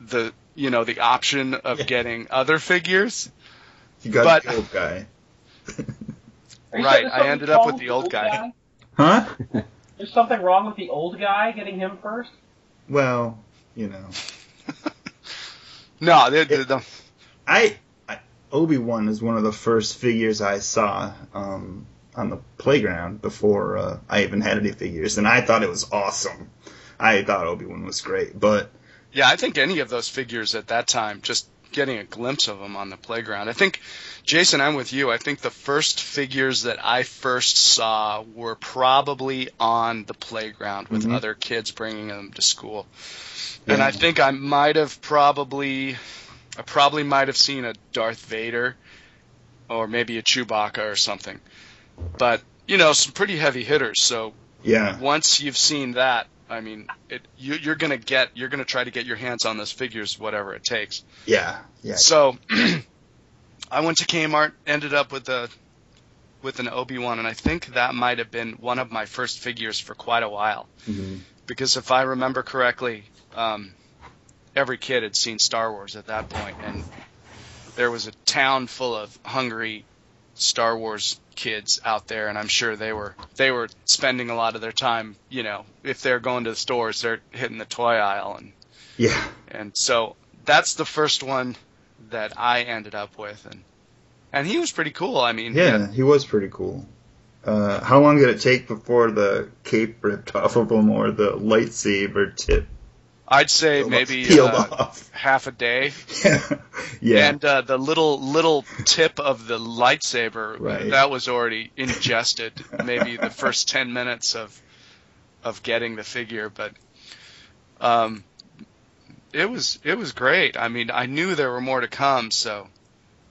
the you know the option of yeah. getting other figures. You got but, the old guy. right, I ended up with the old, old guy. guy. Huh? There's something wrong with the old guy getting him first. Well, you know. no, they're, they're, they're, I, I Obi Wan is one of the first figures I saw um, on the playground before uh, I even had any figures, and I thought it was awesome. I thought Obi Wan was great, but yeah, I think any of those figures at that time, just getting a glimpse of them on the playground. I think, Jason, I'm with you. I think the first figures that I first saw were probably on the playground with mm-hmm. other kids bringing them to school. Yeah. And I think I might have probably, I probably might have seen a Darth Vader or maybe a Chewbacca or something. But, you know, some pretty heavy hitters. So yeah. once you've seen that, I mean, it, you, you're gonna get, you're gonna try to get your hands on those figures, whatever it takes. Yeah, yeah. So, I went to Kmart, ended up with a, with an Obi Wan, and I think that might have been one of my first figures for quite a while. Mm-hmm. Because if I remember correctly, um, every kid had seen Star Wars at that point, and there was a town full of hungry Star Wars kids out there, and I'm sure they were they were spending a lot of their time. You know, if they're going to the stores, they're hitting the toy aisle, and yeah, and so that's the first one that I ended up with, and and he was pretty cool. I mean, yeah, he, was pretty cool. Uh, how long did it take before the cape ripped off of him or the lightsaber tip I'd say maybe uh, half a day. yeah. And uh, the little little tip of the lightsaber right. that was already ingested. maybe the first ten minutes of of getting the figure, but um, it was it was great. I mean, I knew there were more to come, so.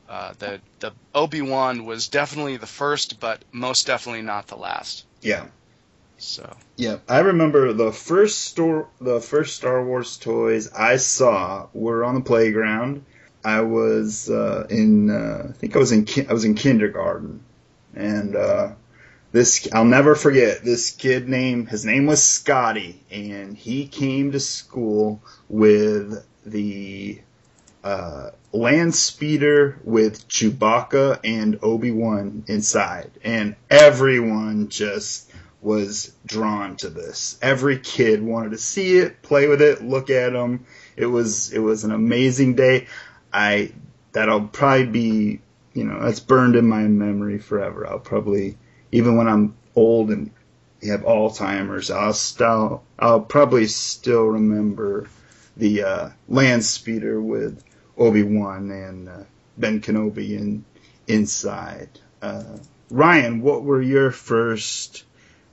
Uh, the the Obi Wan was definitely the first, but most definitely not the last. Yeah, so yeah, I remember the first store, the first Star Wars toys I saw were on the playground. I was uh, in, uh, I think I was in, ki- I was in kindergarten, and uh, this I'll never forget. This kid name, his name was Scotty, and he came to school with the uh, land speeder with Chewbacca and Obi Wan inside, and everyone just was drawn to this. Every kid wanted to see it, play with it, look at them. It was it was an amazing day. I that'll probably be you know that's burned in my memory forever. I'll probably even when I'm old and have Alzheimer's, I'll still I'll probably still remember the uh, land speeder with Obi Wan and uh, Ben Kenobi in inside. Uh, Ryan, what were your first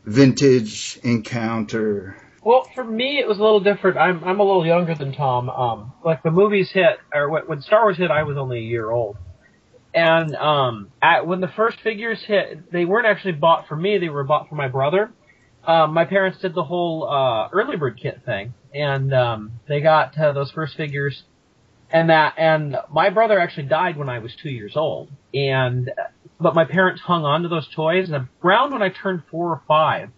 vintage encounter? Well, for me, it was a little different. I'm I'm a little younger than Tom. Um, like the movies hit, or when Star Wars hit, I was only a year old. And um, at, when the first figures hit, they weren't actually bought for me; they were bought for my brother. Um, my parents did the whole uh, early bird kit thing, and um, they got uh, those first figures. And that, and my brother actually died when I was two years old, and but my parents hung on to those toys. And around when I turned four or five,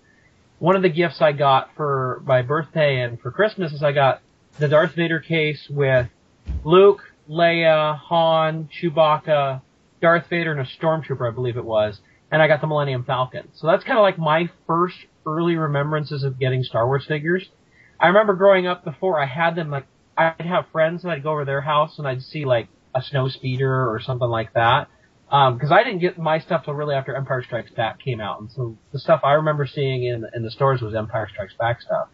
one of the gifts I got for my birthday and for Christmas is I got the Darth Vader case with Luke, Leia, Han, Chewbacca, Darth Vader, and a stormtrooper, I believe it was. And I got the Millennium Falcon. So that's kind of like my first early remembrances of getting Star Wars figures. I remember growing up before I had them, like, I'd have friends and I'd go over their house and I'd see like a snow speeder or something like that. Um, cause I didn't get my stuff till really after Empire Strikes Back came out. And so the stuff I remember seeing in, in the stores was Empire Strikes Back stuff.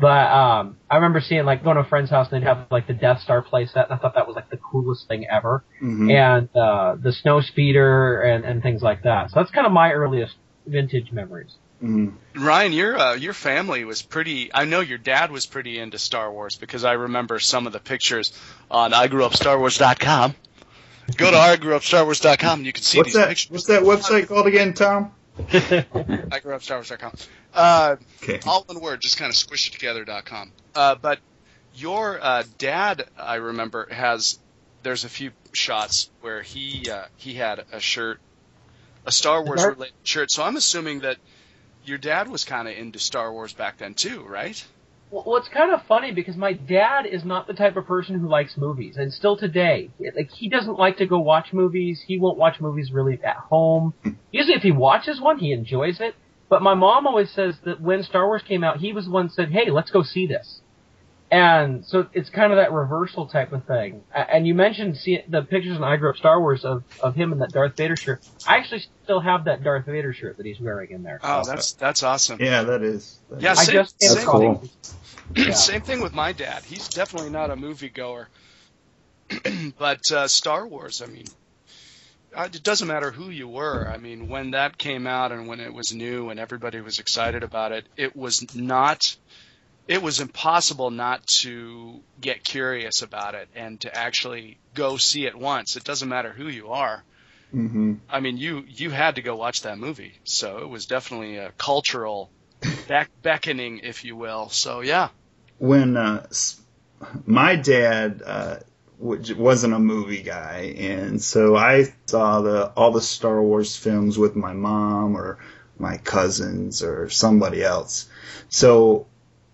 But, um, I remember seeing like going to a friend's house and they'd have like the Death Star playset and I thought that was like the coolest thing ever. Mm-hmm. And, uh, the snow speeder and, and things like that. So that's kind of my earliest vintage memories. Mm-hmm. Ryan, your uh, your family was pretty. I know your dad was pretty into Star Wars because I remember some of the pictures on igrewupstarwars.com Go to igrewupstarwars.com and you can see what's these that, pictures. What's that website called again, Tom? igrewupstarwars.com. Uh, okay. All one word, just kind of squish it together.com. Uh, but your uh, dad, I remember, has there's a few shots where he uh, he had a shirt, a Star Wars related shirt. So I'm assuming that your dad was kind of into Star Wars back then too, right? Well, it's kind of funny because my dad is not the type of person who likes movies, and still today, like he doesn't like to go watch movies. He won't watch movies really at home. Usually, if he watches one, he enjoys it. But my mom always says that when Star Wars came out, he was the one who said, "Hey, let's go see this." And so it's kind of that reversal type of thing. And you mentioned see, the pictures in I Grew Up Star Wars of, of him in that Darth Vader shirt. I actually still have that Darth Vader shirt that he's wearing in there. Oh, that's that's awesome. Yeah, that is. That yeah, is. same, just That's cool. Yeah. same thing with my dad. He's definitely not a moviegoer. but uh, Star Wars, I mean, it doesn't matter who you were. I mean, when that came out and when it was new and everybody was excited about it, it was not. It was impossible not to get curious about it and to actually go see it once. It doesn't matter who you are. hmm I mean, you you had to go watch that movie, so it was definitely a cultural back beckoning, if you will. So yeah, When uh, my dad uh, wasn't a movie guy, and so I saw the all the Star Wars films with my mom or my cousins or somebody else. So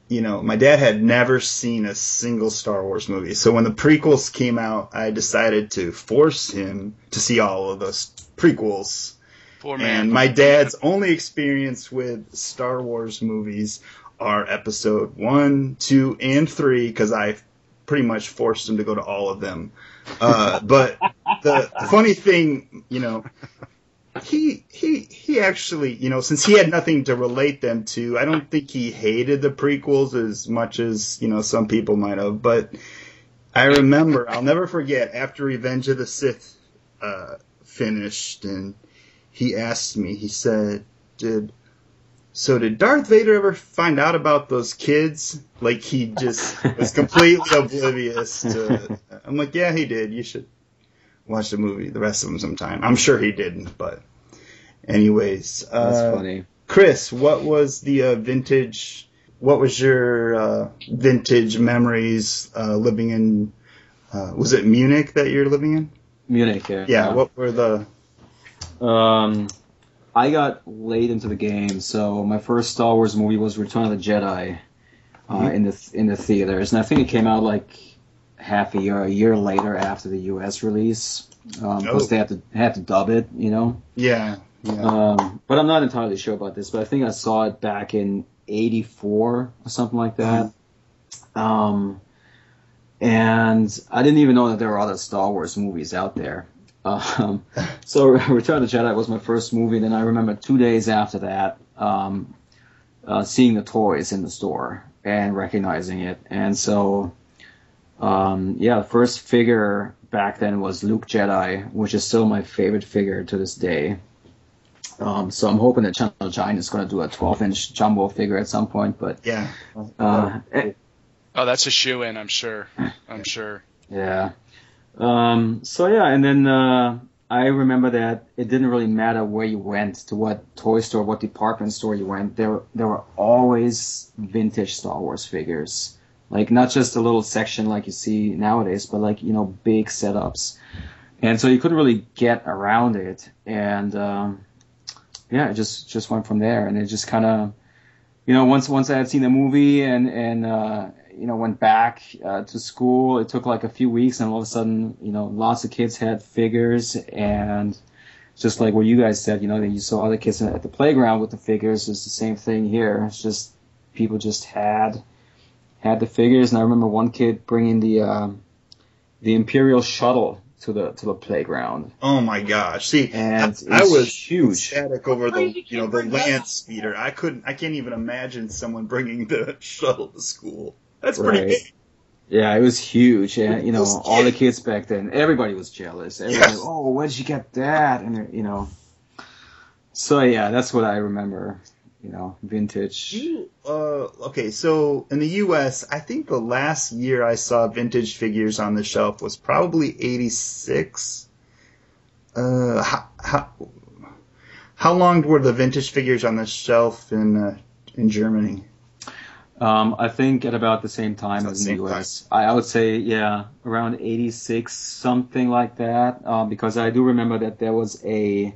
you know, my dad had never seen a single Star Wars movie. So when the prequels came out, I decided to force him to see all of those prequels. poor man. And my dad's only experience with Star Wars movies are episode one, two, and three, because I pretty much forced him to go to all of them. Uh, but the funny thing, you know, he he he actually, you know, since he had nothing to relate them to, I don't think he hated the prequels as much as you know some people might have. But I remember, I'll never forget after Revenge of the Sith uh, finished, and he asked me, he said, "Did so did Darth Vader ever find out about those kids? Like he just was completely oblivious to." I'm like, "Yeah, he did. You should watch the movie, the rest of them sometime." I'm sure he didn't, but anyways, That's uh, funny. Chris, what was the uh, vintage? What was your uh, vintage memories uh, living in? Uh, was it Munich that you're living in? Munich, yeah. Yeah. What were the? Um, I got late into the game, so my first Star Wars movie was Return of the Jedi uh, Mhm. in the in the theaters, and I think it came out like half a year, a year later after the U.S. release, because Oh. they had to had to dub it, you know. Yeah. Yeah. Um, but I'm not entirely sure about this, but I think I saw it back in '84 or something like that. Um, and I didn't even know that there were other Star Wars movies out there. Um, so Return of the Jedi was my first movie. Then I remember two days after that, um, uh, seeing the toys in the store and recognizing it. And so, um, yeah, the first figure back then was Luke Jedi, which is still my favorite figure to this day. Um, so I'm hoping that Gentle Giant is going to do a 12 inch jumbo figure at some point, but yeah. uh, eh, Oh, that's a shoe in, I'm sure. I'm sure. Yeah. Um, so yeah, and then uh, I remember that it didn't really matter where you went, to what toy store, what department store you went. There, there were always vintage Star Wars figures, like not just a little section like you see nowadays, but like you know big setups. And so you couldn't really get around it, and um, yeah, it just just went from there, and it just kind of, you know, once once I had seen the movie and and uh, you know, went back uh, to school. It took like a few weeks, and all of a sudden, you know, lots of kids had figures, and just like what you guys said, you know, that you saw other kids at the playground with the figures. It's the same thing here. It's just people just had had the figures, and I remember one kid bringing the um, the Imperial shuttle to the to the playground, Oh my gosh! See, and I, I was huge. ecstatic over the you know the bring that land speeder. I couldn't. I can't even imagine someone bringing the shuttle to school. That's pretty Right. big. Yeah, it was huge, and you know, all the kids. back then, everybody was jealous. Everybody, Yes. oh, where did you get that? And you know, so yeah, that's what I remember. You know, vintage. You, uh, okay, so in the U.S., I think the last year I saw vintage figures on the shelf was probably '86. Uh, how, how how long were the vintage figures on the shelf in uh, in Germany? Um, I think at about the same time as the in the US. I, I would say, yeah, around 86, something like that. Uh, because I do remember that there was a,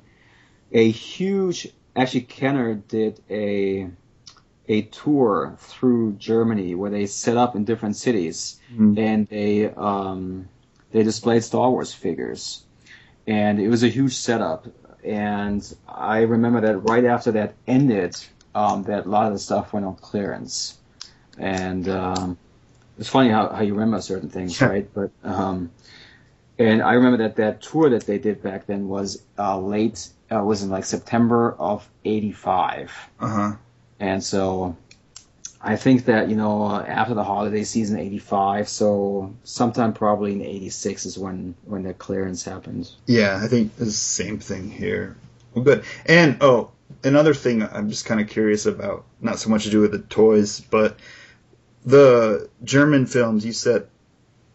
a huge, actually Kenner did a, a tour through Germany where they set up in different cities mm-hmm. and they um, they displayed Star Wars figures, and it was a huge setup. And I remember that right after that ended, um, that a lot of the stuff went on clearance, and um, it's funny how, how you remember certain things, right? But um, and I remember that that tour that they did back then was uh, late, uh, was in like September of '85. Uh huh. And so I think that you know uh, after the holiday season '85, so sometime probably in '86 is when when the clearance happened. Yeah, I think the same thing here. Well, good. And oh, another thing I'm just kind of curious about, not so much to do with the toys, but the German films. You said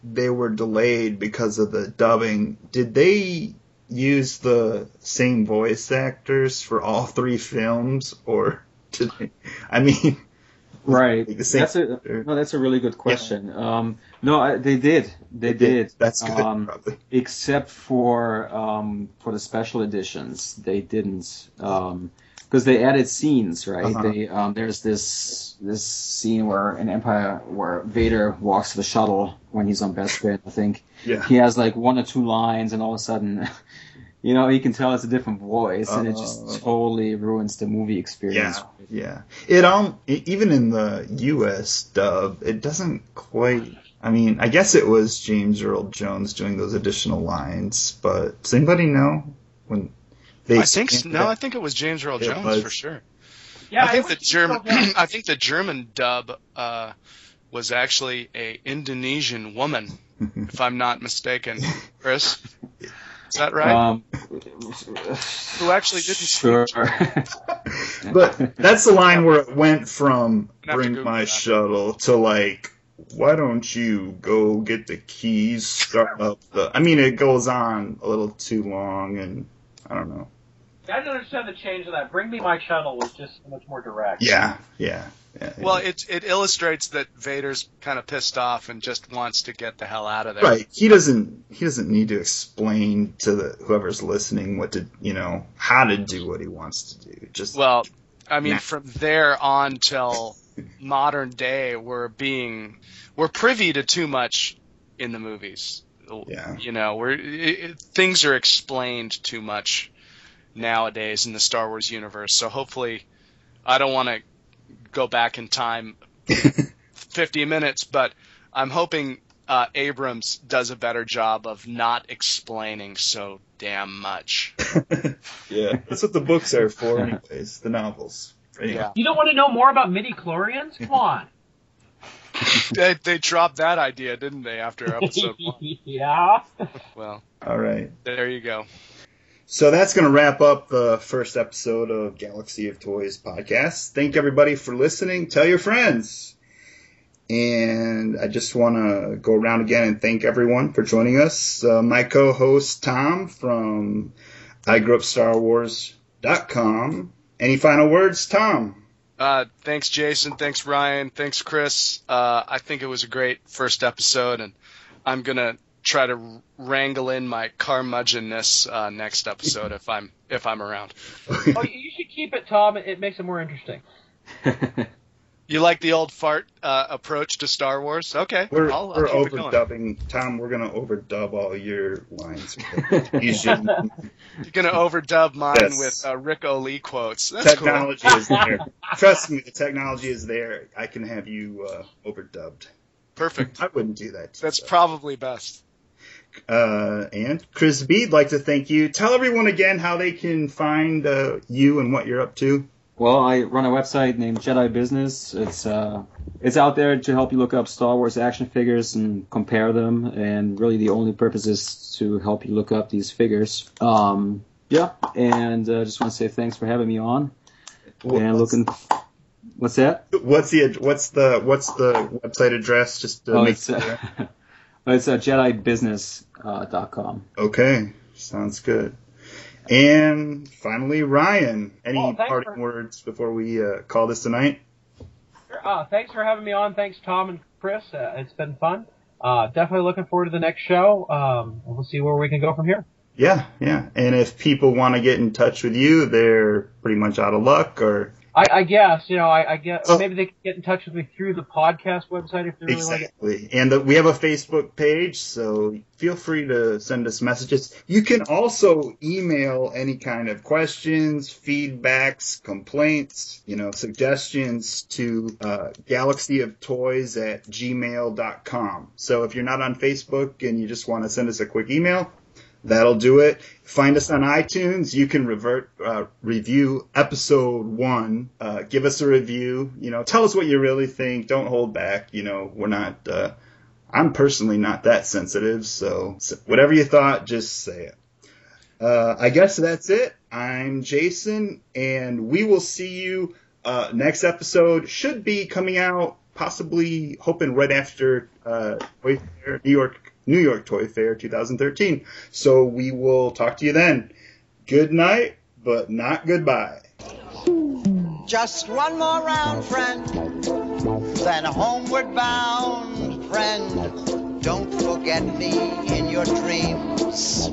they were delayed because of the dubbing. Did they use the same voice actors for all three films, or did they? I mean, right? That's a no. That's a really good question. Yeah. Um, no, I, they did. They, they did. did. That's good. Um, probably. Except for um, for the special editions, they didn't. Um, because they added scenes, right? Uh-huh. They um, there's this this scene where in Empire where Vader walks to the shuttle when he's on Bespin. I think yeah. he has like one or two lines, and all of a sudden, you know, he can tell it's a different voice, uh, and it just totally ruins the movie experience. Yeah, yeah. It um even in the U.S. dub, it doesn't quite. I mean, I guess it was James Earl Jones doing those additional lines, but does anybody know when they I think no, I think it was James Earl Jones was. for sure. Yeah, I think I the German I think the German dub uh, was actually a Indonesian woman, if I'm not mistaken. Chris, is that right? Um, Who actually didn't sure. but that's the line where it went from "Bring my that. shuttle" to like why don't you go get the keys, start up the. I mean, it goes on a little too long, and I don't know. I didn't understand the change of that. Bring me my shuttle was just so much more direct. Yeah, yeah. yeah well, it it illustrates that Vader's kind of pissed off and just wants to get the hell out of there. Right. He doesn't he doesn't need to explain to the whoever's listening what to you know how to do what he wants to do. Just well, I mean, nah. from there on till modern day, we're being we're privy to too much in the movies. Yeah. You know, we're it, things are explained too much nowadays in the Star Wars universe. So hopefully, I don't want to go back in time 50 minutes, but I'm hoping uh, Abrams does a better job of not explaining so damn much. yeah, that's what the books are for, anyways. The novels. Anyway. Yeah. You don't want to know more about midi chlorians? Come on. they, they dropped that idea, didn't they, after episode one? yeah. Well. All right. There you go. So that's going to wrap up the first episode of Galaxy of Toys podcast. Thank everybody for listening. Tell your friends. And I just want to go around again and thank everyone for joining us. Uh, my co-host Tom from iGrewUpStarWars.com. Any final words, Tom? Uh, thanks, Jason. Thanks, Ryan. Thanks, Chris. Uh, I think it was a great first episode, and I'm gonna try to wrangle in my curmudgeonness uh, next episode if I'm if I'm around. oh, you should keep it, Tom. It makes it more interesting. you like the old fart uh, approach to Star Wars? Okay, we're, I'll, I'll we're overdubbing. Tom, we're gonna overdub all your lines. You're gonna overdub mine yes. with uh, Rick O'Lee quotes. That's technology cool. is there. Trust me, the technology is there. I can have you uh, overdubbed. Perfect. I wouldn't do that. That's so. probably best uh, and Chris B, would like to thank you. Tell everyone again how they can find uh, you and what you're up to. Well, I run a website named Jedi Business. It's uh, it's out there to help you look up Star Wars action figures and compare them. And really, the only purpose is to help you look up these figures. Um, yeah, and uh, just want to say thanks for having me on. What, and looking. What's that? What's the what's the what's the website address? Just to oh, make sure. It's uh, JediBusiness.com. Uh, okay, sounds good. And finally, Ryan, any oh, parting for... words before we uh, call this tonight? Uh, thanks for having me on. Thanks, Tom and Chris. Uh, it's been fun. Uh, definitely looking forward to the next show. Um, we'll see where we can go from here. Yeah, yeah. And if people want to get in touch with you, they're pretty much out of luck, or I, I guess you know. I, I guess oh. maybe they can get in touch with me through the podcast website if they really exactly. like it. And the, we have a Facebook page, so feel free to send us messages. You can also email any kind of questions, feedbacks, complaints, you know, suggestions to uh, galaxyoftoys at gmail.com. So if you're not on Facebook and you just want to send us a quick email, That'll do it. Find us on iTunes. You can revert uh, review episode one. Uh, give us a review. You know, tell us what you really think. Don't hold back. You know, we're not. Uh, I'm personally not that sensitive, so, so, whatever you thought, just say it. Uh, I guess that's it. I'm Jason, and we will see you uh, next episode. Should be coming out possibly hoping right after uh, New York New York Toy Fair 2013. So we will talk to you then. Good night, but not goodbye. Just one more round, friend, then homeward bound, friend. Don't forget me in your dreams.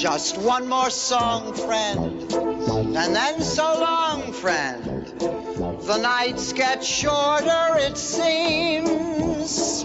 Just one more song, friend, and then so long, friend. The nights get shorter, it seems.